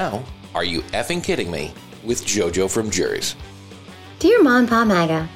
Now, are you effing kidding me? With JoJo from Jerz. Dear Mon Pa Maga,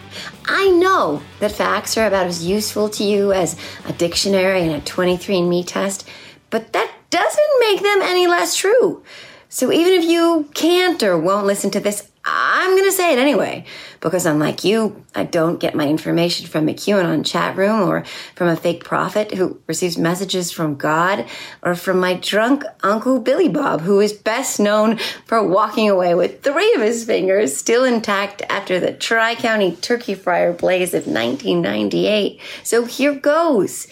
I know that facts are about as useful to you as a dictionary and a 23andMe test, but that doesn't make them any less true. So even if you can't or won't listen to this, I'm going to say it anyway, because unlike you, I don't get my information from a QAnon chat room or from a fake prophet who receives messages from God or from my drunk Uncle Billy Bob, who is best known for walking away with three of his fingers still intact after the Tri County turkey fryer blaze of 1998. So here goes.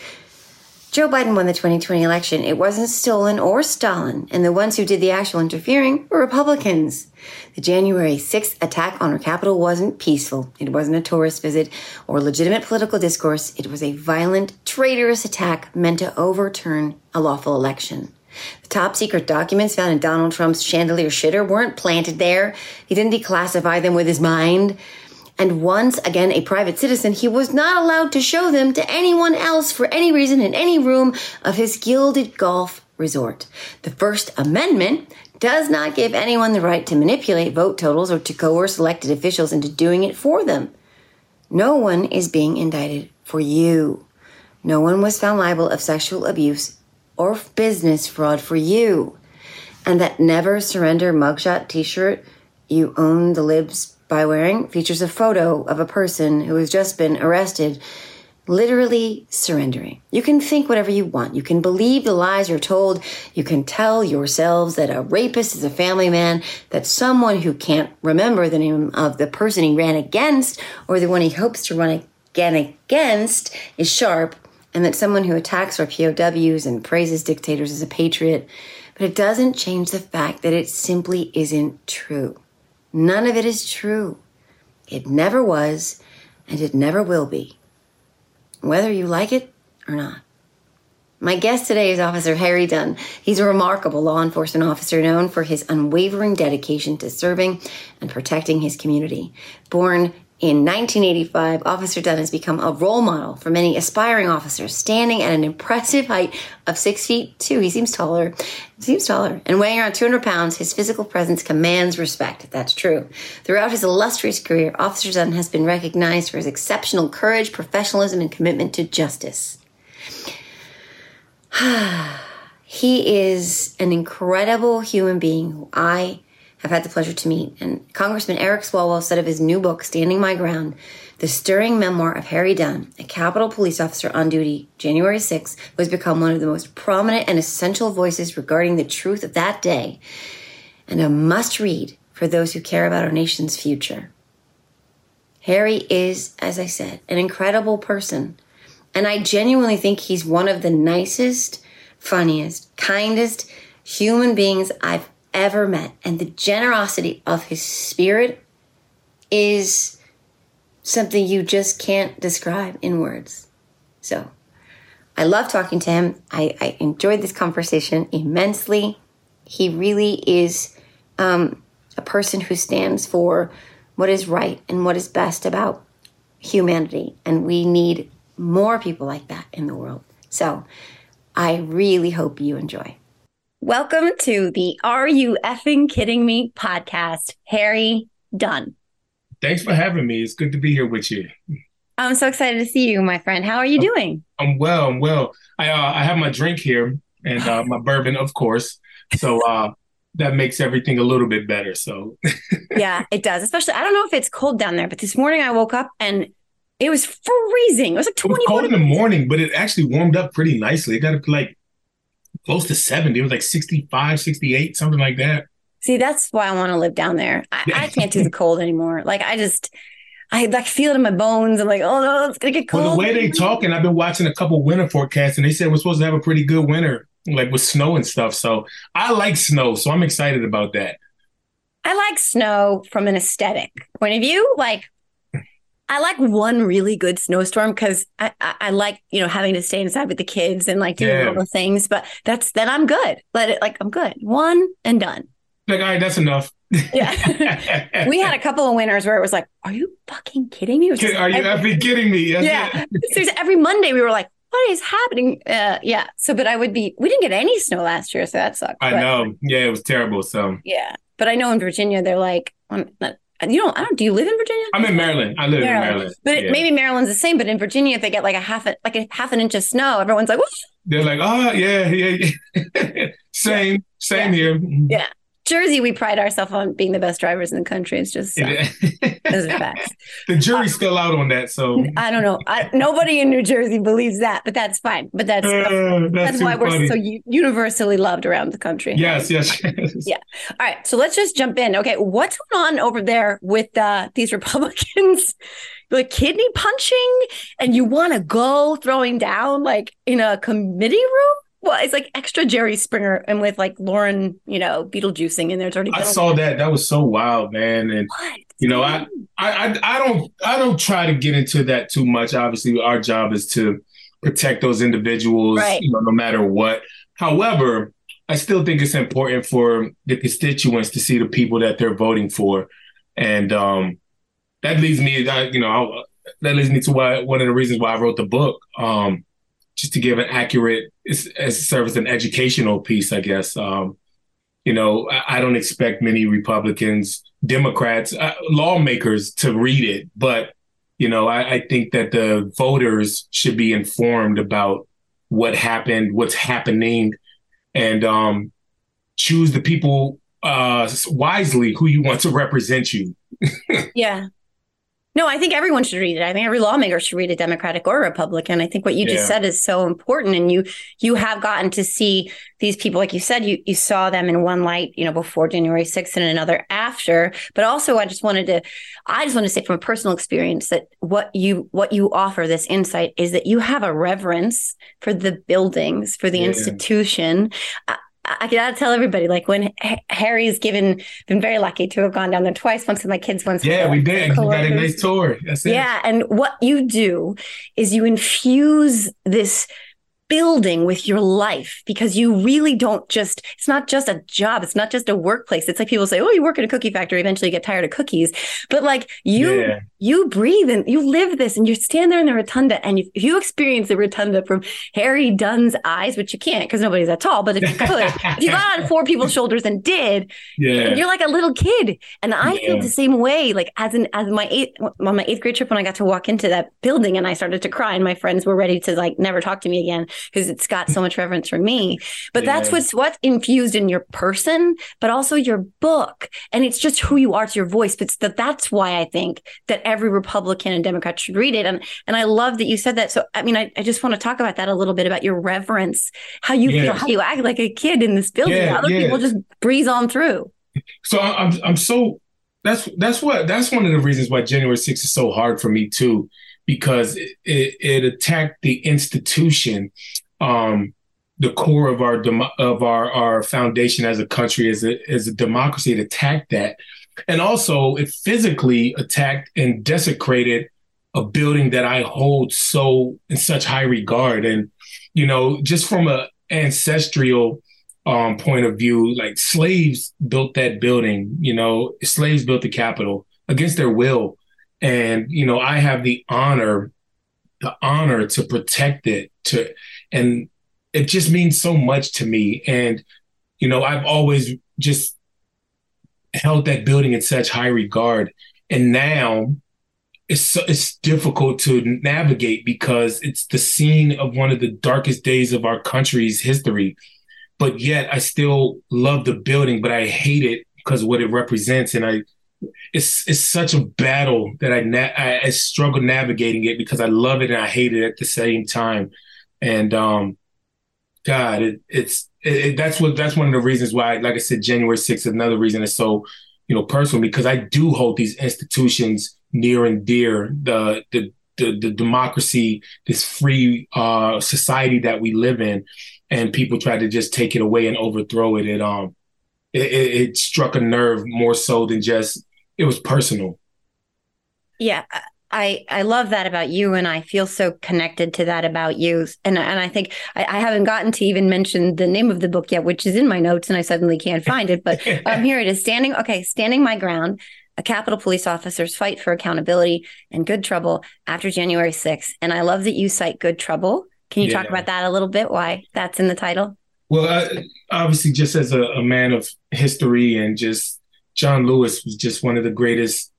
Joe Biden won the 2020 election. It wasn't stolen or Stalin, and the ones who did the actual interfering were Republicans. The January 6th attack on our Capitol wasn't peaceful. It wasn't a tourist visit or legitimate political discourse. It was a violent, traitorous attack meant to overturn a lawful election. The top secret documents found in Donald Trump's chandelier shitter weren't planted there. He didn't declassify them with his mind and once again a private citizen, he was not allowed to show them to anyone else for any reason in any room of his gilded golf resort. The First Amendment does not give anyone the right to manipulate vote totals or to coerce elected officials into doing it for them. No one is being indicted for you. No one was found liable of sexual abuse or business fraud for you. And that never surrender mugshot t shirt you own the libs by wearing features a photo of a person who has just been arrested, literally surrendering. You can think whatever you want. You can believe the lies you're told. You can tell yourselves that a rapist is a family man, that someone who can't remember the name of the person he ran against or the one he hopes to run again against is sharp, and that someone who attacks our POWs and praises dictators is a patriot. But it doesn't change the fact that it simply isn't true. None of it is true. It never was, and it never will be, whether you like it or not. My guest today is Officer Harry Dunn. He's a remarkable law enforcement officer known for his unwavering dedication to serving and protecting his community. Born in 1985, Officer Dunn has become a role model for many aspiring officers, standing at an impressive height of six feet two. He seems taller, he seems taller, and weighing around 200 pounds. His physical presence commands respect. That's true. Throughout his illustrious career, Officer Dunn has been recognized for his exceptional courage, professionalism, and commitment to justice. he is an incredible human being who I have had the pleasure to meet. And Congressman Eric Swalwell said of his new book, Standing My Ground, the stirring memoir of Harry Dunn, a Capitol police officer on duty January 6th, who has become one of the most prominent and essential voices regarding the truth of that day, and a must read for those who care about our nation's future. Harry is, as I said, an incredible person. And I genuinely think he's one of the nicest, funniest, kindest human beings I've ever met. And the generosity of his spirit is something you just can't describe in words. So I love talking to him. I, I enjoyed this conversation immensely. He really is um, a person who stands for what is right and what is best about humanity. And we need more people like that in the world. So I really hope you enjoy. Welcome to the Are You Effing Kidding Me podcast, Harry Dunn. Thanks for having me. It's good to be here with you. I'm so excited to see you, my friend. How are you doing? I'm well. I'm well. I uh, I have my drink here and uh, my bourbon, of course. So uh, that makes everything a little bit better. So yeah, it does. Especially, I don't know if it's cold down there, but this morning I woke up and it was freezing. It was like 20 It was cold in the morning, but it actually warmed up pretty nicely. It got like close to 70. It was like 65, 68, something like that. See, that's why I want to live down there. I, I can't do the cold anymore. Like I just I like feel it in my bones. I'm like, oh no, it's gonna get cold. Well, the way they talk, and I've been watching a couple winter forecasts, and they said we're supposed to have a pretty good winter, like with snow and stuff. So I like snow, so I'm excited about that. I like snow from an aesthetic point of view. Like, I like one really good snowstorm because I, I, I, like, you know, having to stay inside with the kids and like doing yeah. all the things. But that's then I'm good. Let it like I'm good. One and done. Like, all right, that's enough. yeah. we had a couple of winters where it was like, are you fucking kidding me? Are you every, kidding me? That's yeah. Seriously, every Monday we were like, what is happening? Uh, yeah. So, but I would be, we didn't get any snow last year. So that sucked. I but, know. Yeah. It was terrible. So, yeah. But I know in Virginia, they're like, you don't, I don't, do you live in Virginia? I'm in Maryland. I live Maryland. in Maryland. But yeah. maybe Maryland's the same. But in Virginia, if they get like a half, a, like a half an inch of snow, everyone's like, what? They're like, oh, yeah, yeah. yeah. same, same yeah. here. Mm-hmm. Yeah. Jersey, we pride ourselves on being the best drivers in the country. It's just uh, those are facts. The jury's uh, still out on that, so I don't know. I, nobody in New Jersey believes that, but that's fine. But that's uh, that's, that's why funny. we're so universally loved around the country. Yes, yes, yes, Yeah. All right, so let's just jump in. Okay, what's going on over there with uh, these Republicans? like kidney punching, and you want to go throwing down like in a committee room? Well, it's like extra Jerry Springer and with like Lauren, you know, Beetlejuicing in there. It's already. I saw that. That was so wild, man. And what? you know, I, I, I don't, I don't try to get into that too much. Obviously, our job is to protect those individuals, right. you know, no matter what. However, I still think it's important for the constituents to see the people that they're voting for, and um, that leads me, you know, that leads me to why one of the reasons why I wrote the book. Um, just to give an accurate, as serve as an educational piece, I guess. Um, you know, I, I, don't expect many Republicans, Democrats, uh, lawmakers to read it, but you know, I, I think that the voters should be informed about what happened, what's happening, and um, choose the people uh, wisely who you want to represent you. yeah. No, I think everyone should read it. I think every lawmaker should read it, Democratic or Republican. I think what you yeah. just said is so important. And you you have gotten to see these people, like you said, you you saw them in one light, you know, before January 6th and another after. But also I just wanted to I just want to say from a personal experience that what you what you offer this insight is that you have a reverence for the buildings, for the yeah. institution. Uh, I gotta tell everybody, like when Harry's given, been very lucky to have gone down there twice. Once with my kids, once. Yeah, we did. We got a nice tour. That's yeah, and what you do is you infuse this building with your life because you really don't just it's not just a job it's not just a workplace it's like people say oh you work in a cookie factory eventually you get tired of cookies but like you yeah. you breathe and you live this and you stand there in the rotunda and if you experience the rotunda from harry dunn's eyes which you can't because nobody's that tall but if you could if you got on four people's shoulders and did yeah. you're like a little kid and i yeah. feel the same way like as an as my eighth on my eighth grade trip when i got to walk into that building and i started to cry and my friends were ready to like never talk to me again because it's got so much reverence for me. But yeah. that's what's what's infused in your person, but also your book. And it's just who you are to your voice. But that that's why I think that every Republican and Democrat should read it. And and I love that you said that. So I mean, I, I just want to talk about that a little bit about your reverence, how you yeah. feel, how you act like a kid in this building. Yeah, Other people just breeze on through. So I'm I'm so that's that's what that's one of the reasons why January 6th is so hard for me too because it, it, it attacked the institution, um, the core of our of our our foundation as a country, as a as a democracy. It attacked that, and also it physically attacked and desecrated a building that I hold so in such high regard. And you know, just from a ancestral um, point of view, like slaves built that building. You know, slaves built the Capitol against their will and you know i have the honor the honor to protect it to and it just means so much to me. And you know i've always just held that building in such high regard. And now it's it's difficult to navigate because it's the scene of one of the darkest days of our country's history. But yet i still love the building but i hate it because of what it represents. And i it's it's such a battle that I, na- I, I struggle navigating it because I love it and I hate it at the same time. And um, God, it, it's it, that's what that's one of the reasons why, like I said, January 6th is another reason it's so you know personal because I do hold these institutions near and dear. The the the, the democracy, this free uh, society that we live in, and people try to just take it away and overthrow it. It um it, it, it struck a nerve more so than just it was personal. Yeah, I I love that about you, and I feel so connected to that about you. And and I think I, I, haven't gotten to even mention the name of the book yet, which is in my notes, and I suddenly can't find it. But um, here it is: standing. Okay, standing my ground. A Capitol Police officer's fight for accountability and good trouble after January 6th. And I love that you cite good trouble. Can you yeah. talk about that a little bit? Why that's in the title? Well, I, obviously, just as a, a man of history and just John Lewis was just one of the greatest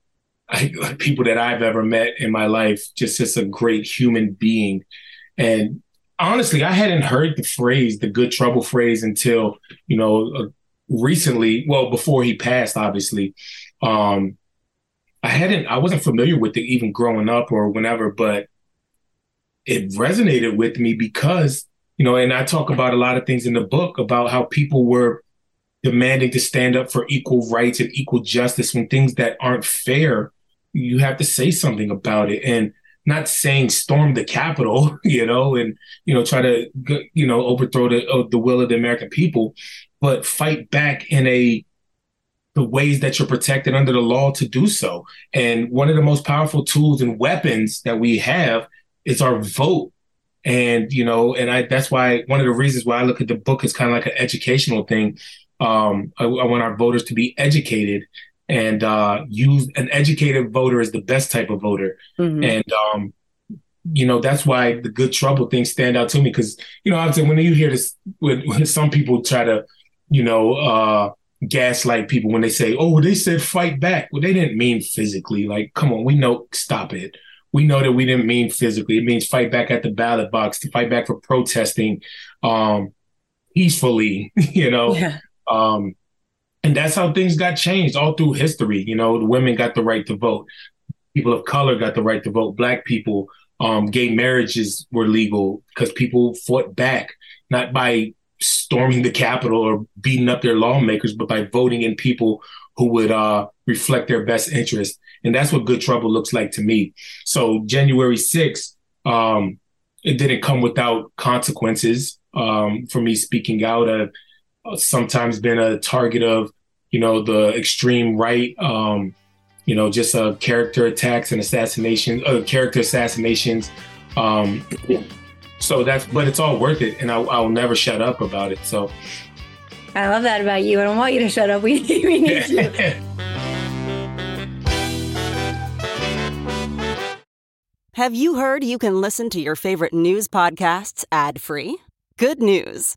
I, people that I've ever met in my life, just as a great human being. And honestly, I hadn't heard the phrase, the good trouble phrase, until, you know, uh, recently, well, before he passed, obviously. Um, I hadn't, I wasn't familiar with it even growing up or whenever, but it resonated with me because, you know, and I talk about a lot of things in the book about how people were demanding to stand up for equal rights and equal justice when things that aren't fair you have to say something about it and not saying storm the Capitol, you know, and you know try to you know overthrow the uh, the will of the American people, but fight back in a the ways that you're protected under the law to do so. And one of the most powerful tools and weapons that we have is our vote. And you know, and I that's why one of the reasons why I look at the book is kind of like an educational thing. Um, I, I want our voters to be educated and uh, use an educated voter is the best type of voter. Mm-hmm. And um, you know that's why the good trouble things stand out to me because you know obviously when you hear this, when, when some people try to you know uh, gaslight people when they say, "Oh, they said fight back," well, they didn't mean physically. Like, come on, we know. Stop it. We know that we didn't mean physically. It means fight back at the ballot box, to fight back for protesting um, peacefully. You know. Yeah. Um, and that's how things got changed all through history. You know, the women got the right to vote. People of color got the right to vote. Black people, um, gay marriages were legal because people fought back, not by storming the Capitol or beating up their lawmakers, but by voting in people who would uh, reflect their best interest. And that's what good trouble looks like to me. So January 6th, um, it didn't come without consequences um, for me speaking out. Uh, sometimes been a target of, you know, the extreme right, um, you know, just uh, character attacks and assassinations, uh, character assassinations. Um, so that's, but it's all worth it, and I'll, I'll never shut up about it. So. I love that about you. I don't want you to shut up. We, we need you. Have you heard you can listen to your favorite news podcasts ad free? Good news.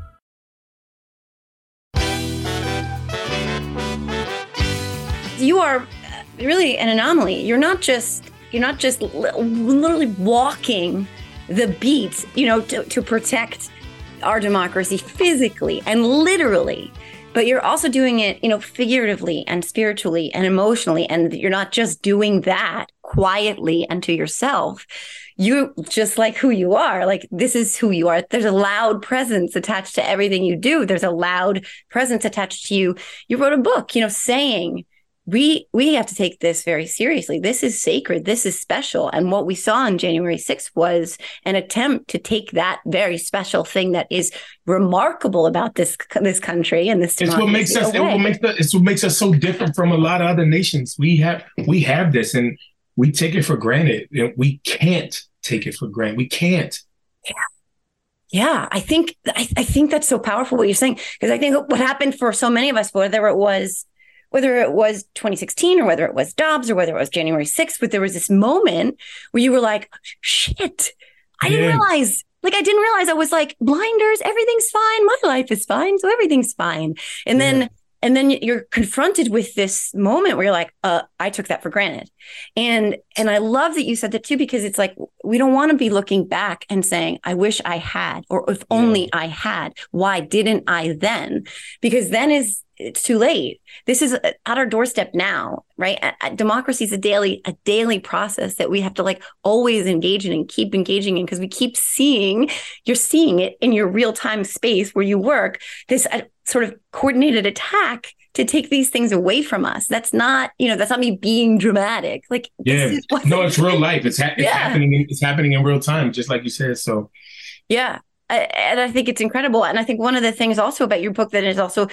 You are uh, really an anomaly. You're not just you're not just literally walking the beat, you know, to, to protect our democracy physically and literally, but you're also doing it, you know, figuratively and spiritually and emotionally. And you're not just doing that quietly and to yourself. You just like who you are. Like this is who you are. There's a loud presence attached to everything you do. There's a loud presence attached to you. You wrote a book, you know, saying we we have to take this very seriously. This is sacred. This is special. And what we saw on january 6th was an attempt to take that very special thing that is remarkable about this this country and this it's what makes us it what makes us, it's what makes us so different from a lot of other nations. We have we have this and we take it for granted. We can't take it for granted. We can't. Yeah. Yeah, I think I, I think that's so powerful what you're saying. Because I think what happened for so many of us, whether it was whether it was 2016 or whether it was Dobbs or whether it was January 6th, but there was this moment where you were like, shit, I didn't Yeah. realize. Like I didn't realize I was like blinders, everything's fine, my life is fine, so everything's fine. And Yeah. then and then you're confronted with this moment where you're like, uh, I took that for granted. And and I love that you said that too, because it's like we don't want to be looking back and saying, I wish I had, or if only I had. Why didn't I then? Because then is it's too late. This is at our doorstep now, right? Democracy is a daily, a daily process that we have to like always engage in and keep engaging in because we keep seeing, you're seeing it in your real time space where you work, this uh, sort of coordinated attack to take these things away from us. That's not, you know, that's not me being dramatic. Like, Yeah, this is no, it's real life. It's, ha- it's Yeah. happening. In, it's happening in real time, just like you said. So Yeah. I- And I think it's incredible. And I think one of the things also about your book that is also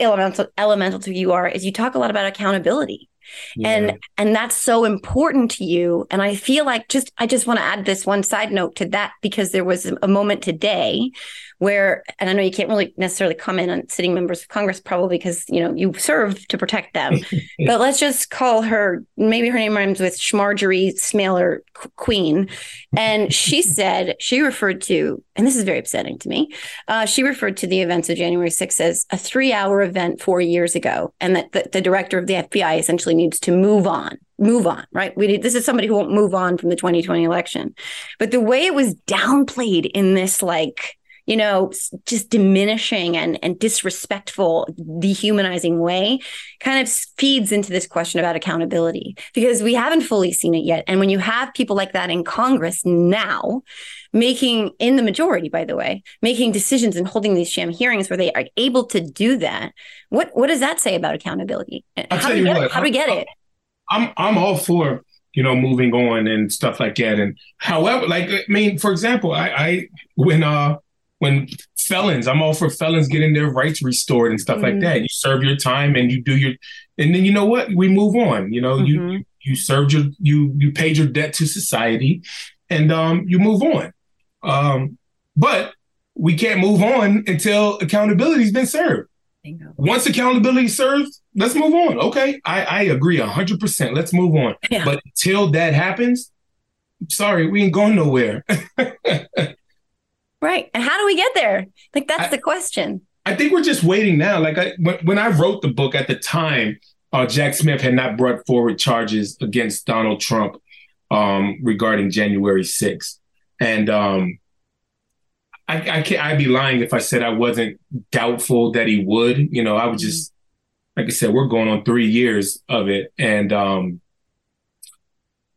elemental elemental to you are is you talk a lot about accountability. yeah. And and that's so important to you. And I feel like just I just want to add this one side note to that because there was a moment today where and I know you can't really necessarily comment on sitting members of Congress probably because you know you serve to protect them. but let's just call her maybe her name rhymes with Schmarjorie Smaller Queen. And she said she referred to, and this is very upsetting to me, uh, she referred to the events of January 6th as a three hour event four years ago, and that the, the director of the FBI essentially needs to move on. Move on, right? We need, this is somebody who won't move on from the 2020 election. But the way it was downplayed in this, like, you know, just diminishing and, and disrespectful, dehumanizing way kind of feeds into this question about accountability because we haven't fully seen it yet. And when you have people like that in Congress now, making in the majority, by the way, making decisions and holding these sham hearings where they are able to do that, what what does that say about accountability? I'll How tell do we you get what, it? How do we get I'm- it? I'm I'm all for you know moving on and stuff like that. And however, like I mean, for example, I, I when uh when felons, I'm all for felons getting their rights restored and stuff like Mhm. that. You serve your time and you do your, and then you know what? We move on. You know, you Mhm. you you served your you you paid your debt to society, and um you move on. Um, but we can't move on until accountability's been served. Bingo. Once accountability serves, let's move on. Okay, I, I agree hundred percent. Let's move on. Yeah. But until that happens, sorry, we ain't going nowhere. Right. And how do we get there? Like that's I- the question. I think we're just waiting now. Like I, when, when I wrote the book at the time, uh, Jack Smith had not brought forward charges against Donald Trump um, regarding January 6th. And um, I, I can't, I'd be lying if I said I wasn't doubtful that he would. You know, I would just, like I said, we're going on three years of it. And um,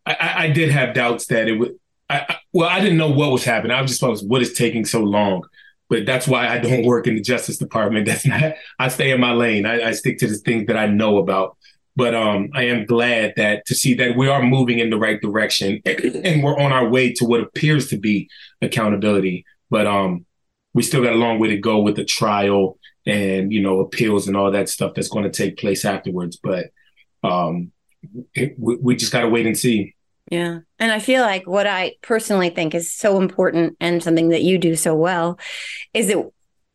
I, I, I did have doubts that it would. I, I, well, I didn't know what was happening. I was just was what is taking so long but that's why I don't work in the Justice Department. That's not. I stay in my lane. I, I stick to the things that I know about. But um, I am glad that to see that we are moving in the right direction and we're on our way to what appears to be accountability. But um, we still got a long way to go with the trial and you know appeals and all that stuff that's going to take place afterwards. But um, it, we, we just got to wait and see. Yeah. And I feel like what I personally think is so important and something that you do so well is that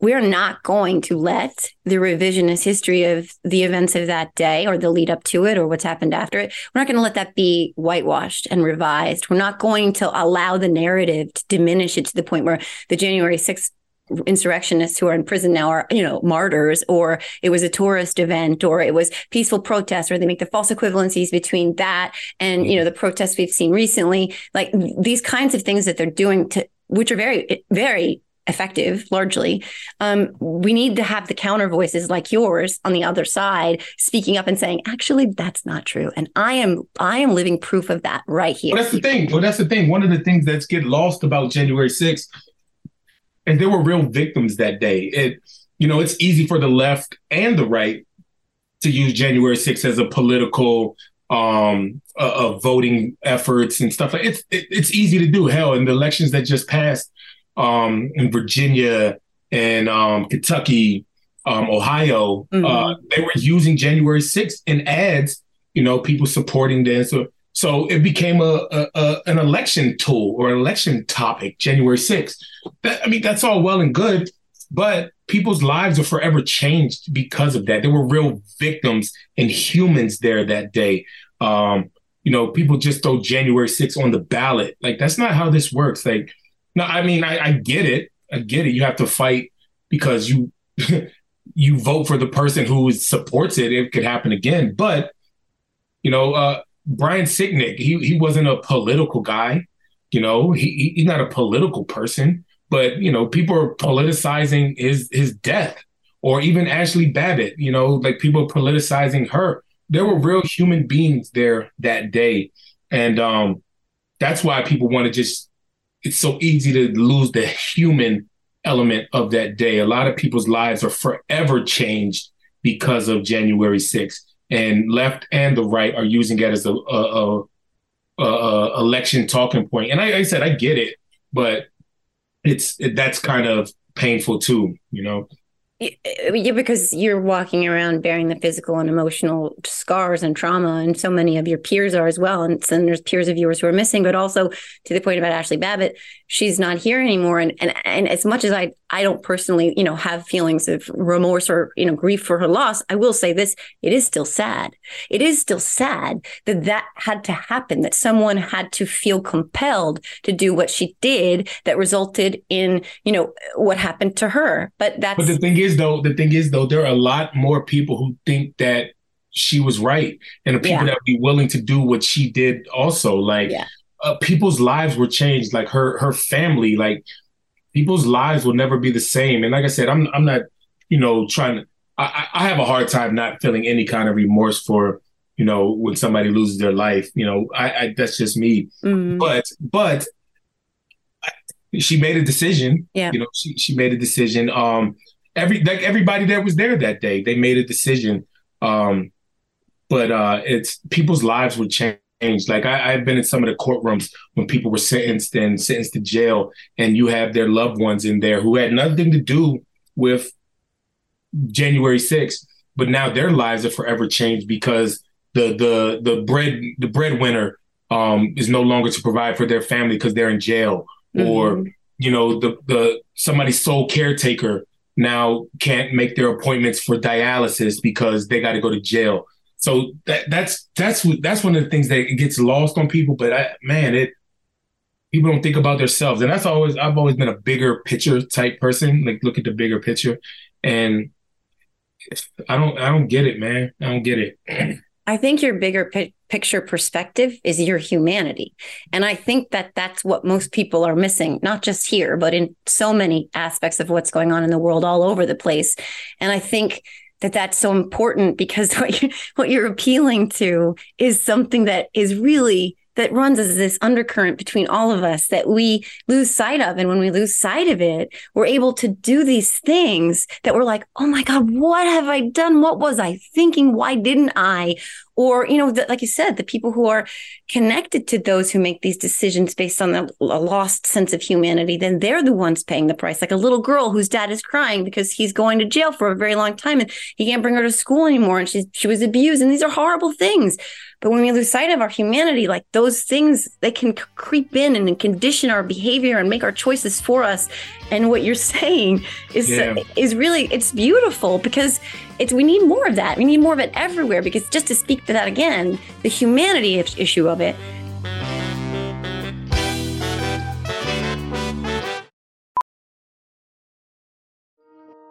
we're not going to let the revisionist history of the events of that day or the lead up to it or what's happened after it, we're not going to let that be whitewashed and revised. We're not going to allow the narrative to diminish it to the point where the January 6th insurrectionists who are in prison now are, you know, martyrs, or it was a tourist event, or it was peaceful protests, or they make the false equivalencies between that and, you know, the protests we've seen recently. Like these kinds of things that they're doing to, which are very, very effective largely um, we need to have the counter voices like yours on the other side speaking up and saying actually that's not true and i am i am living proof of that right here Well, that's the thing. Well, that's the thing. One of the things that's get lost about January 6th, and there were real victims that day. It, you know, it's easy for the left and the right to use January 6th as a political um uh, uh, voting efforts and stuff like it's it, it's easy to do hell in the elections that just passed um in Virginia and um Kentucky um Ohio uh Mhm. they were using January 6th in ads you know people supporting this so So it became a, a, a, an election tool or an election topic, January 6th. That, I mean, that's all well and good, but people's lives are forever changed because of that. There were real victims and humans there that day. Um, you know, people just throw January 6th on the ballot. Like, that's not how this works. Like, no, I mean, I, I get it. I get it. You have to fight because you you vote for the person who supports it. It could happen again. But, you know, uh, Brian Sicknick, he he wasn't a political guy. You know, he he's not a political person, but you know, people are politicizing his his death, or even Ashley Babbitt. You know, like people are politicizing her. There were real human beings there that day, and um, that's why people want to just. It's so easy to lose the human element of that day. A lot of people's lives are forever changed because of January 6th and left and the right are using it as a, a, a, a election talking point. And I, I, said, I get it, but it's it, that's kind of painful too, you know. Yeah, because you're walking around bearing the physical and emotional scars and trauma, and so many of your peers are as well. And, and there's peers of yours who are missing, but also to the point about Ashley Babbitt, she's not here anymore. And and and as much as I I don't personally, you know, have feelings of remorse or, you know, grief for her loss. I will say this, it is still sad. It is still sad that that had to happen, that someone had to feel compelled to do what she did that resulted in, you know, what happened to her. But that's But the thing is though, the thing is though, there are a lot more people who think that she was right and the people yeah. that would be willing to do what she did also like yeah. uh, people's lives were changed like her her family like people's lives will never be the same. And like I said, I'm I'm not, you know, trying to. I, I have a hard time not feeling any kind of remorse for, you know, when somebody loses their life. You know, I, I that's just me. Mm-hmm. But but she made a decision. Yeah. You know, she she made a decision. Um, every like everybody that was there that day, they made a decision. Um, but uh, it's people's lives would change changed. Like I, have been in some of the courtrooms when people were sentenced and sentenced to jail, and you have their loved ones in there who had nothing to do with January 6th, but now their lives are forever changed because the the the bread the breadwinner um, is no longer to provide for their family because they're in jail, mm-hmm. or you know the the somebody's sole caretaker now can't make their appointments for dialysis because they got to go to jail. So that that's that's that's one of the things that gets lost on people. But I, man, it people don't think about themselves, and that's always I've always been a bigger picture type person. Like look at the bigger picture, and I don't I don't get it, man. I don't get it. I think your bigger pi- picture perspective is your humanity. And I think that that's what most people are missing, not just here, but in so many aspects of what's going on in the world all over the place. And I think that that's so important because what you what you're appealing to is something that is really that runs as this undercurrent between all of us that we lose sight of. And when we lose sight of it, we're able to do these things that we're like, oh my God, what have I done? What was I thinking? Why didn't I? or you know the, like you said the people who are connected to those who make these decisions based on the, a lost sense of humanity then they're the ones paying the price like a little girl whose dad is crying because he's going to jail for a very long time and he can't bring her to school anymore and she she was abused and these are horrible things but when we lose sight of our humanity like those things they can creep in and condition our behavior and make our choices for us and what you're saying is yeah. is really it's beautiful because it's we need more of that. We need more of it everywhere because just to speak to that again, the humanity issue of it.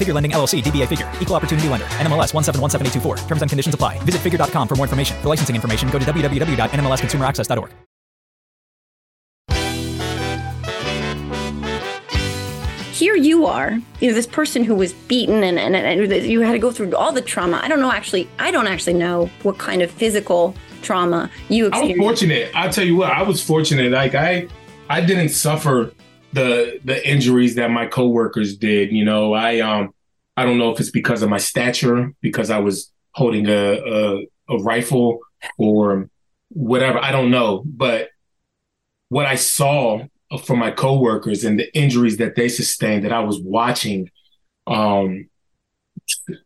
Figure Lending LLC, DBA Figure, Equal Opportunity Lender, NMLS 1717824. Terms and conditions apply. Visit figure.com for more information. For licensing information, go to www.nmlsconsumeraccess.org. Here you are, you know, this person who was beaten and, and, and you had to go through all the trauma. I don't know actually, I don't actually know what kind of physical trauma you experienced. I experienced. was fortunate. I'll tell you what, I was fortunate. Like I I didn't suffer the the injuries that my coworkers did. You know, I um I don't know if it's because of my stature, because I was holding a a, a rifle or whatever. I don't know. But what I saw from my coworkers and the injuries that they sustained that I was watching, um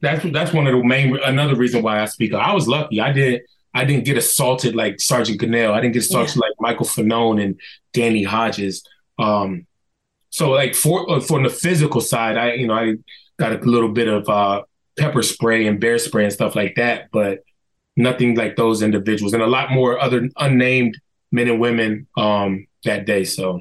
that's that's one of the main another reason why I speak. I was lucky. I didn't I didn't get assaulted like Sergeant Gonell. I didn't get assaulted like Michael Fanone and Danny Hodges. Um, so like for uh, for the physical side, I you know I got a little bit of uh, pepper spray and bear spray and stuff like that, but nothing like those individuals, and a lot more other unnamed men and women um, that day. So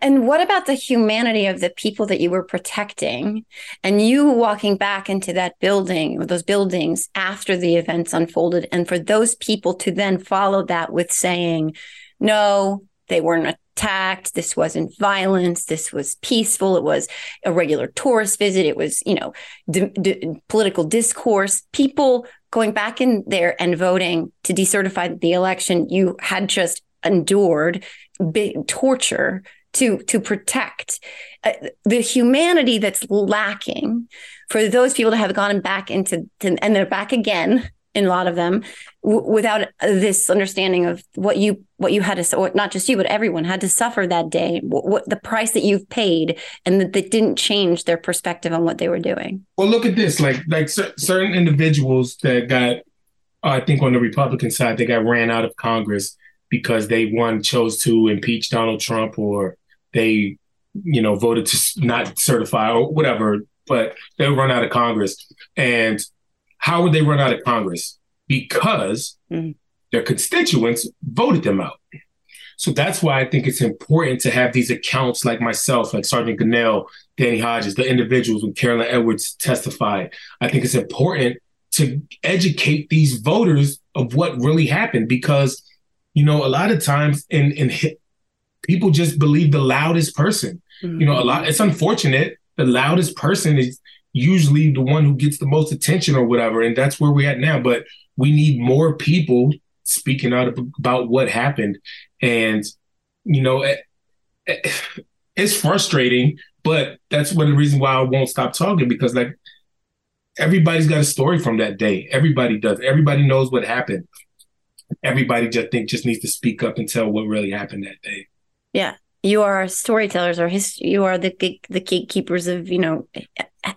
And what about the humanity of the people that you were protecting and you walking back into that building or those buildings after the events unfolded? And for those people to then follow that with saying, no, they weren't This wasn't violence. This was peaceful. It was a regular tourist visit. It was, you know, d- d- political discourse. People going back in there and voting to decertify the election. You had just endured big torture to to protect uh, the humanity that's lacking for those people to have gone back into to, and they're back again in a lot of them w- without this understanding of what you what you had to not just you but everyone had to suffer that day what, what the price that you've paid and that, that didn't change their perspective on what they were doing Well, look at this. Like like cer- certain individuals that got, uh, I think on the Republican side, they got ran out of Congress because they one chose to impeach Donald Trump or they, you know, voted to not certify or whatever. But they run out of Congress. And how would they run out of Congress? Because mm-hmm. their constituents voted them out. So that's why I think it's important to have these accounts like myself, like Sergeant Gonell, Danny Hodges, the individuals when Caroline Edwards testified. I think it's important to educate these voters of what really happened because, you know, a lot of times in in people just believe the loudest person. You know, a lot. It's unfortunate. The loudest person is usually the one who gets the most attention or whatever, and that's where we're at now. But we need more people speaking out about what happened, and you know, it, it- it's frustrating. But that's one of the reasons why I won't stop talking because like everybody's got a story from that day. Everybody does. Everybody knows what happened. Everybody just think just needs to speak up and tell what really happened that day. yeah you are storytellers or his, you are the the gatekeepers of you know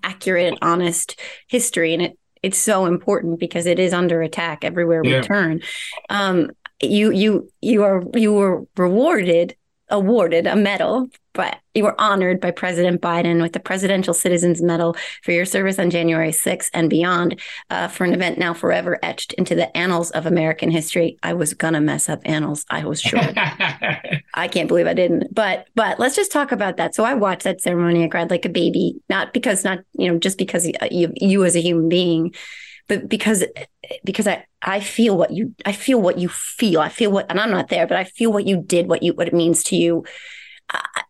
accurate honest history and it it's so important because it is under attack everywhere we Yeah. turn um you you you are you were rewarded awarded a medal but you were honored by President Biden with the Presidential Citizens Medal for your service on January 6th and beyond uh, for an event now forever etched into the annals of American history. I was gonna mess up annals, I was sure. I can't believe I didn't. But but let's just talk about that. So I watched that ceremony. I cried like a baby, not because not you know just because you you as a human being, but because because I I feel what you I feel what you feel. I feel what and I'm not there, but I feel what you did, what you what it means to you.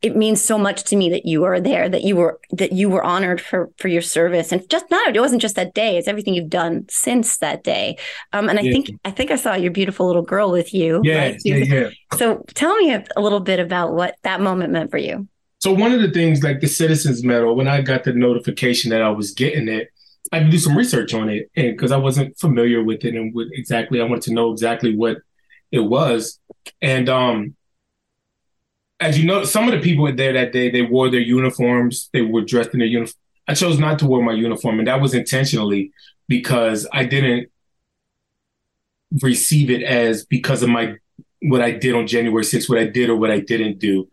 It means so much to me that you are there, that you were that you were honored for for your service, and just not it wasn't just that day; it's everything you've done since that day. Um, and I Yeah. think I think I saw your beautiful little girl with you. Yeah, right? yeah, yeah. So tell me a, a little bit about what that moment meant for you. So one of the things, like the Citizens Medal, when I got the notification that I was getting it, I had to do some research on it, and because I wasn't familiar with it and what exactly I wanted to know exactly what it was, and um, as you know, some of the people there that day they wore their uniforms, they were dressed in their uniform. I chose not to wear my uniform, and that was intentionally because I didn't receive it as because of my what I did on January 6th, what I did or what I didn't do.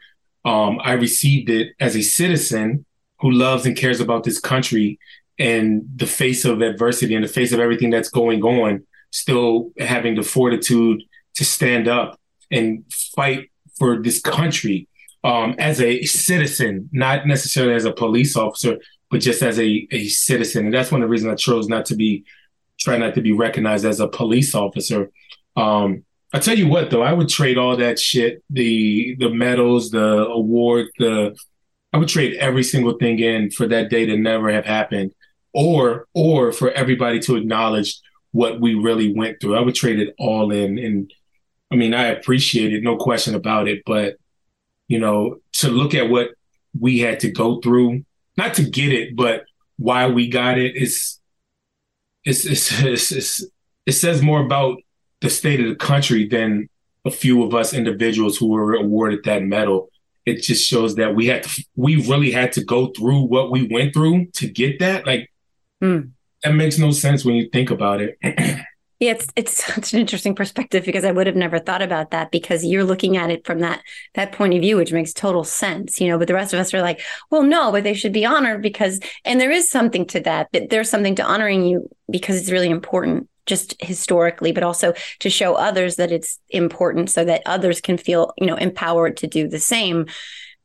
Um, I received it as a citizen who loves and cares about this country and the face of adversity and the face of everything that's going on, still having the fortitude to stand up and fight for this country um, as a citizen, not necessarily as a police officer, but just as a, a citizen. And that's one of the reasons I chose not to be, try not to be recognized as a police officer. Um, I tell you what, though, I would trade all that shit, the the medals, the award, the I would trade every single thing in for that day to never have happened, or or for everybody to acknowledge what we really went through. I would trade it all in, and I mean, I appreciate it, no question about it. But you know, to look at what we had to go through, not to get it, but why we got it, it's it's it's, it's, it's it says more about the state of the country than a few of us individuals who were awarded that medal. It just shows that we had to, we really had to go through what we went through to get that. Like Mm. that makes no sense when you think about it. Yeah, it's it's such an interesting perspective because I would have never thought about that because you're looking at it from that that point of view, which makes total sense, you know. But the rest of us are like, well, no, but they should be honored because, and there is something to that. That there's something to honoring you because it's really important, just historically, but also to show others that it's important, so that others can feel, you know, empowered to do the same.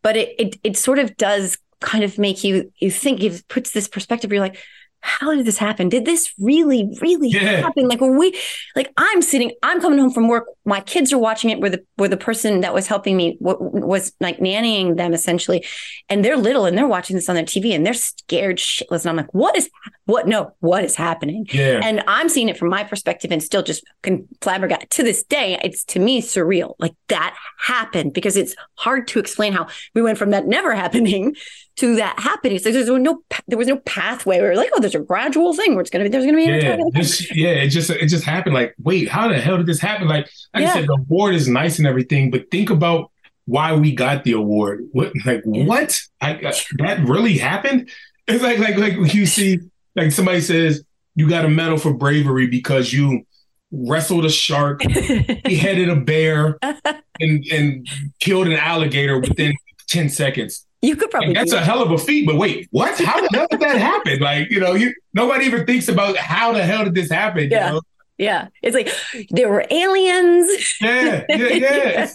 But it it it sort of does kind of make you you think it puts this perspective. You're like how did this happen? Did this really, really Yeah. happen? Like when we, like I'm sitting, I'm coming home from work. My kids are watching it. Where the where the person that was helping me w- was like nannying them essentially, and they're little and they're watching this on their TV and they're scared shitless. And I'm like, what is what? No, what is happening? Yeah. And I'm seeing it from my perspective and still just con- flabbergasted. To this day, it's to me surreal. Like that happened because it's hard to explain how we went from that never happening to that happening. So there's no there was no pathway. We were like, oh, there's a gradual thing where it's gonna be there's gonna be an yeah, this, yeah, it just it just happened. Like, wait, how the hell did this happen? Like, like Yeah. I said, the award is nice and everything, but think about why we got the award. What, like, what? I, I- that really happened? It's like, like, like you see, like somebody says you got a medal for bravery because you wrestled a shark, beheaded a bear, and and killed an alligator within ten seconds. You could probably Like, that's a hell of a feat, but wait, what? How the hell did that happen? Like, you know, you nobody even thinks about how the hell did this happen. Yeah. You know? Yeah, it's like there were aliens. Yeah, yeah, yeah.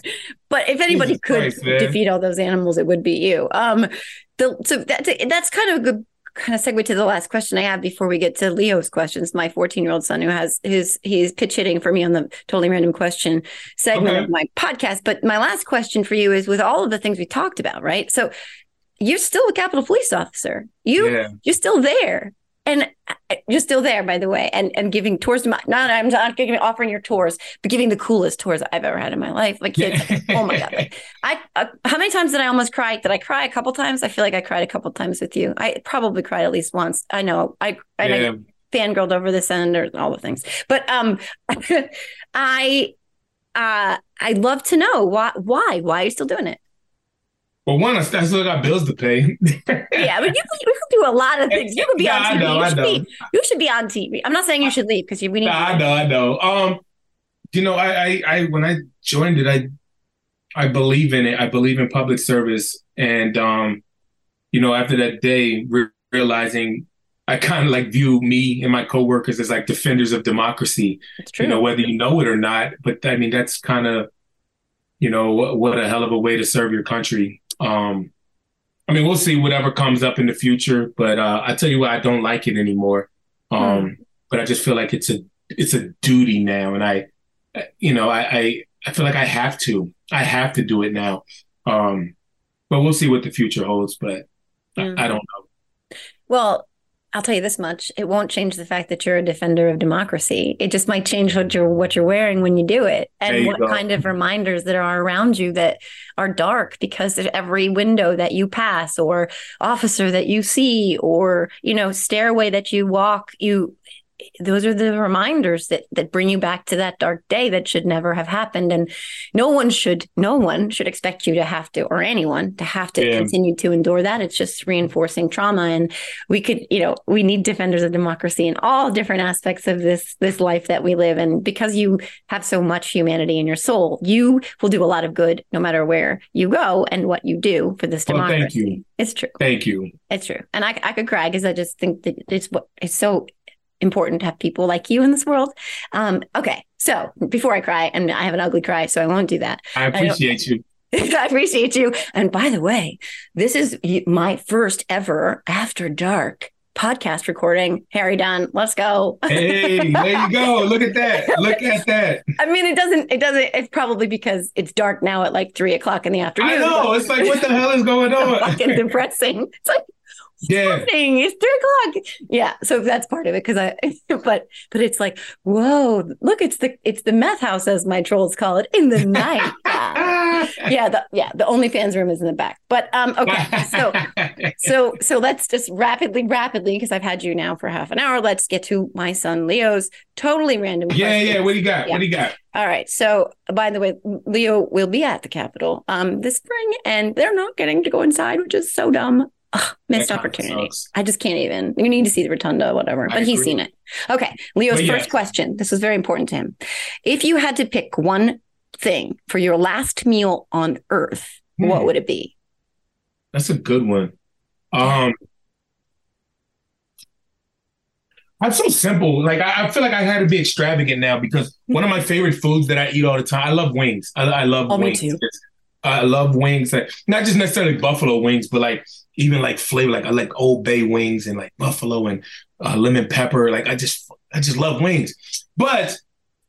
but if anybody Jesus could Christ, defeat all those animals, it would be you. Um, the so that's that's kind of a good kind of segue to the last question I have before we get to Leo's questions. My 14 year old son who has his he's pitch hitting for me on the totally random question segment Okay. of my podcast. But my last question for you is with all of the things we talked about, right? So you're still a Capitol police officer. You Yeah. you're still there. And uh, you're still there, by the way, and and giving tours to my. Not I'm not giving offering your tours, but giving the coolest tours I've ever had in my life. My kids, oh my god! Like, I uh, how many times did I almost cry? Did I cry a couple times? I feel like I cried a couple times with you. I probably cried at least once. I know. I and Yeah. I fangirled over this end or all the things. But um, I uh I'd love to know why why why are you still doing it? Well, one, I st- I still got bills to pay. Yeah, but you could, you could do a lot of things. You could be Yeah, on TV. know, you, should. Be, you should be on TV. I'm not saying you should leave because we need. Nah, I know, I know. Um, you know, I, I, I, when I joined it, I, I believe in it. I believe in public service, and um, you know, after that day, re- realizing I kind of like view me and my coworkers as like defenders of democracy. It's true. You know, whether you know it or not. But I mean, that's kind of, you know, what, what a hell of a way to serve your country. Um, I mean, we'll see whatever comes up in the future. But uh, I tell you what, I don't like it anymore. Um, But I just feel like it's a it's a duty now, and I, you know, I I, I feel like I have to. I have to do it now. Um, but we'll see what the future holds. But Mm. I, I don't know. Well, I'll tell you this much: it won't change the fact that you're a defender of democracy. It just might change what you're what you're wearing when you do it, and what go. kind of reminders there are around you that are dark because there's every window that you pass, or officer that you see, or you know stairway that you walk. You those are the reminders that that bring you back to that dark day that should never have happened and no one should no one should expect you to have to or anyone to have to Yeah. continue to endure that it's just reinforcing trauma and we could you know we need defenders of democracy in all different aspects of this this life that we live and because you have so much humanity in your soul you will do a lot of good no matter where you go and what you do for this Well, democracy thank you. it's true Thank you. it's true. And I, I could cry because I just think that it's what it's so important to have people like you in this world. Um, okay. So before I cry, and I have an ugly cry, so I won't do that. I appreciate you. I appreciate you. And by the way, this is my first ever after dark podcast recording. Harry Dunn, let's go. Hey, there you go. Look at that. Look at that. I mean, it doesn't. It doesn't. It's probably because it's dark now at like three o'clock in the afternoon. I know. It's like, what the hell is going on? Fucking depressing. It's like Yeah. morning. It's three o'clock. Yeah, so that's part of it because I. But but it's like whoa! Look, it's the it's the meth house as my trolls call it in the night. yeah, the yeah the OnlyFans room is in the back. But um, okay, so so so let's just rapidly rapidly because I've had you now for half an hour. Let's get to my son Leo's totally random. Yeah, question. yeah. What do you got? Yeah. What do you got? All right. So, by the way, Leo will be at the Capitol um, this spring, and they're not getting to go inside, which is so dumb. Ugh, missed opportunity. I just can't even. We need to see the rotunda, whatever. I But he's agree. seen it. Okay. Leo's first question. This was very important to him. If you had to pick one thing for your last meal on Earth, what Hmm. would it be? That's a good one. Um, I'm so simple. Like I, I feel like I had to be extravagant now because one of my favorite foods that I eat all the time. I love wings. I, I love Oh, me wings. too. I love wings. Like, not just necessarily buffalo wings, but like even like flavor. Like I like Old Bay wings and like buffalo and uh, lemon pepper. Like I just I just love wings. But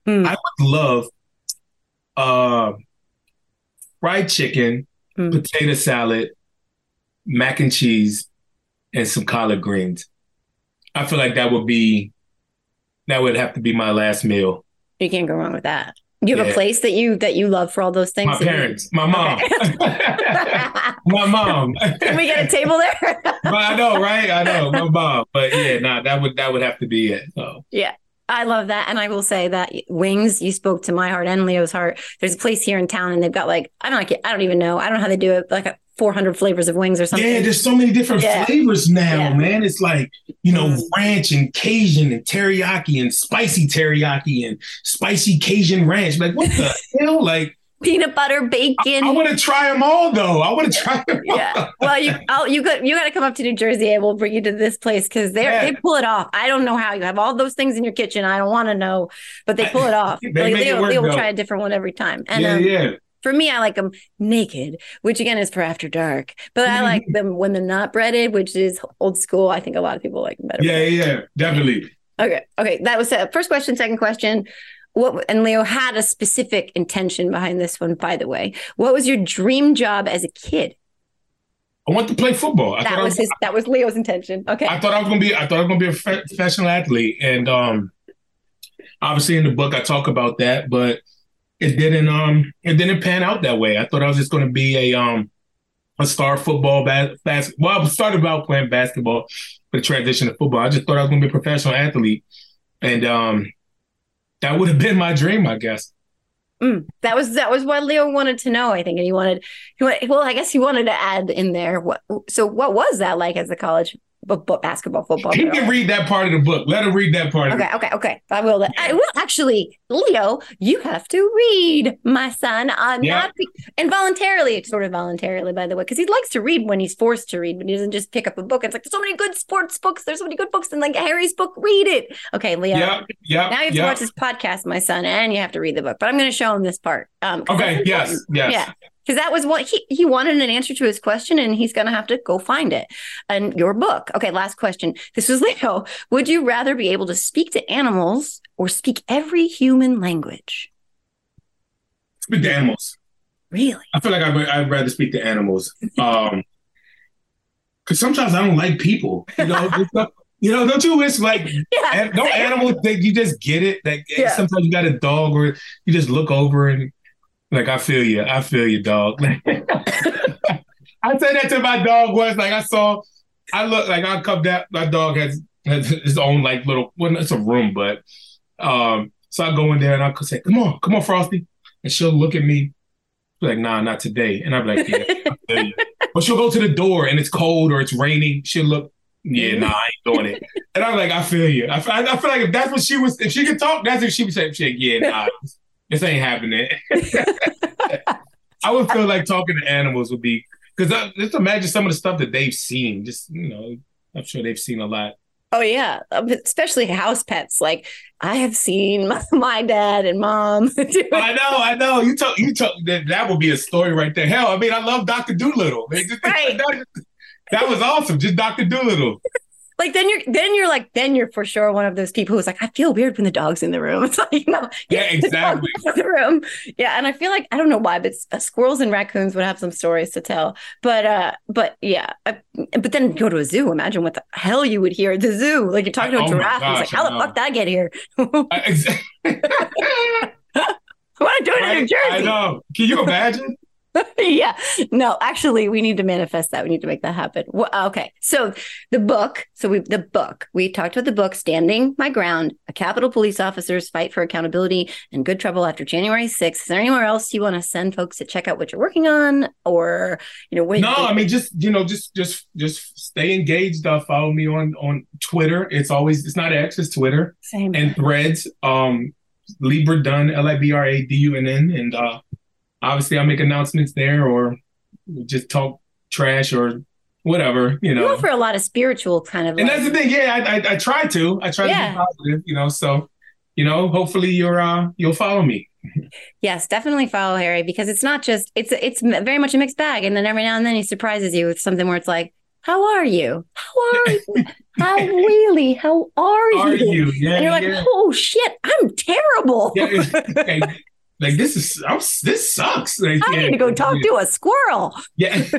Hmm. I would love uh, fried chicken, Hmm. potato salad, mac and cheese, and some collard greens. I feel like that would be that would have to be my last meal. You can't go wrong with that. You have a place that you that you love for all those things. My parents, my mom, my mom. Can we get a table there? But I know, right? I know, my mom. But yeah, nah, that would that would have to be it. So Yeah. I love that. And I will say that wings, you spoke to my heart and Leo's heart. There's a place here in town and they've got like, I don't like it. I don't even know. I don't know how they do it, like a 400 flavors of wings or something. yeah, there's so many different Yeah. flavors now, Yeah. man. It's like you know, Mm. ranch and Cajun and teriyaki and spicy teriyaki and spicy Cajun ranch. Like what the hell? Like Peanut butter, bacon. I want to try them all though. I want to try them. All. yeah. Well, you I'll, you got you got to come up to New Jersey and we'll bring you to this place because they Yeah. they pull it off. I don't know how you have all those things in your kitchen. I don't want to know, but they pull it off. They like, Leo, work, Leo will try a different one every time. And yeah, um, yeah. For me, I like them naked, which again is for after dark. But I like them when they're not breaded, which is old school. I think a lot of people like them better. Yeah, yeah, definitely. Okay. Okay. That was the first question. Second question. What and Leo had a specific intention behind this one, by the way. What was your dream job as a kid? I want to play football. I that I was his that was Leo's intention. Okay. I thought I was gonna be. I thought I was gonna be a professional athlete, and um, obviously in the book I talk about that, but it didn't. Um, it didn't pan out that way. I thought I was just gonna be a um, a star football bas- basketball. Well, I started out playing basketball, but transition to football. I just thought I was gonna be a professional athlete, and um, that would have been my dream, I guess. Mm, that was that was what Leo wanted to know, I think, and he wanted, he well, I guess he wanted to add in there. What so? What was that like as a college b- b- basketball football? He can read that part of the book. Let him read that part. Okay, okay, okay. I will. I will actually, Leo. You have to read, my son. Uh, Yeah. Not be, involuntarily, sort of voluntarily, by the way, because he likes to read when he's forced to read, but he doesn't just pick up a book. It's like there's so many good sports books. There's so many good books, and like Harry's book, read it. Okay, Leo. Yeah, yeah. Now you have to watch this podcast, my son, and you have to read the book. But I'm going to show him this part. Um, Okay. Yes. Yes. Yeah. Because that was what he he wanted an answer to his question, and he's going to have to go find it. And your book. Okay, last question. This was Leo. Would you rather be able to speak to animals or speak every human language? Speak to animals. Really? I feel like I'd, I'd rather speak to animals. Um, because sometimes I don't like people. You know, you know, don't you wish like Yeah. don't animals that you just get it? Like Yeah. sometimes you got a dog or you just look over and like I feel you, I feel you, dog. I said that to my dog once. Like I saw, I look like I come down. My dog has has his own like little. Well, it's a room, but um. So I go in there and I could say, "Come on, come on, Frosty," and she'll look at me like, "Nah, not today." And I'm like, "Yeah." I feel you." But she'll go to the door and it's cold or it's raining. She'll look, "Yeah, nah, I ain't doing it." And I'm like, "I feel you." I I feel like if that's what she was, if she could talk, that's if she would say, "Yeah, nah, this ain't happening." I would feel like talking to animals would be because just imagine some of the stuff that they've seen. Just you know, I'm sure they've seen a lot. Oh yeah, Um, especially house pets. Like I have seen my, my dad and mom. I know, I know. You told you told that that would be a story right there. Hell, I mean, I love Doctor Dolittle. Just- Right. that, that was awesome. Just Doctor Dolittle. Like then you're then you're like then you're for sure one of those people who's like I feel weird when the dog's in the room. It's like Yeah, get the exactly. the room. Yeah, and I feel like I don't know why, but uh, squirrels and raccoons would have some stories to tell. But uh, but yeah, I, but then go to a zoo. Imagine what the hell you would hear at the zoo. Like you're talking to a Oh giraffe. and it's like how the fuck did I get here? I, ex- what I doing in New Right? Jersey? I know. Can you imagine? yeah. No, actually, we need to manifest that. We need to make that happen. Well, okay. So the book. So we the book. We talked about the book, "Standing My Ground: A Capitol Police Officer's Fight for Accountability and Good Trouble After January 6th. Is there anywhere else you want to send folks to check out what you're working on, or you know, wait, No, I mean just you know just just just stay engaged. Uh, follow me on on Twitter. It's always it's not X, it's Twitter same. and Threads. Um, Libra Dunn, L I B R A D U N N, and uh, obviously I make announcements there or just talk trash or whatever you you know. offer a lot of spiritual kind of. And like- that's the thing. Yeah, I, I I try to. I try to be positive. You know, so you know, hopefully you're uh you'll follow me. Yes, definitely follow Harry because it's not just it's it's very much a mixed bag, and then every now and then he surprises you with something where it's like, "How are you? How are you? How really? How are you?" Are you? Yeah, and you're like, yeah. "Oh shit, I'm terrible. Yeah, like, this is I'm, this sucks. Like, I yeah, need to go talk yeah. to a squirrel." Yeah,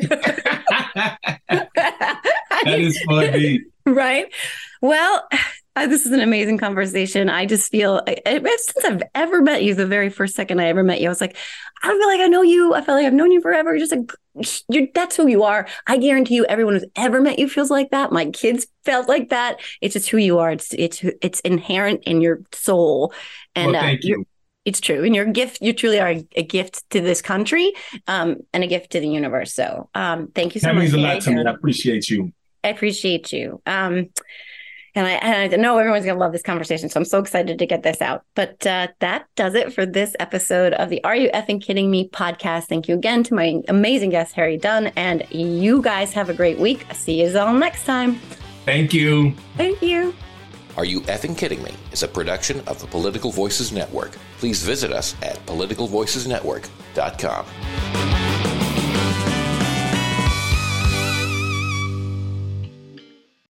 that is funny. right? Well, uh, this is an amazing conversation. I just feel I, I- since I've ever met you, the very first second I ever met you, I was like, I feel like I know you. I feel like I've known you forever. You're just like, that's who you are. I guarantee you, everyone who's ever met you feels like that. My kids felt like that. It's just who you are. It's it's it's inherent in your soul, and Well, uh, you. It's true. And your gift, you truly are a, a gift to this country, um, and a gift to the universe. So, um, thank you so That much. means a lot to me. I appreciate you. I appreciate you. Um, and I, and I know everyone's going to love this conversation, so I'm so excited to get this out. But uh, that does it for this episode of the Are You Effing Kidding Me podcast. Thank you again to my amazing guest, Harry Dunn. And you guys have a great week. See you all next time. Thank you. Thank you. Are You Effing Kidding Me? is a production of the Political Voices Network. Please visit us at politicalvoicesnetwork.com.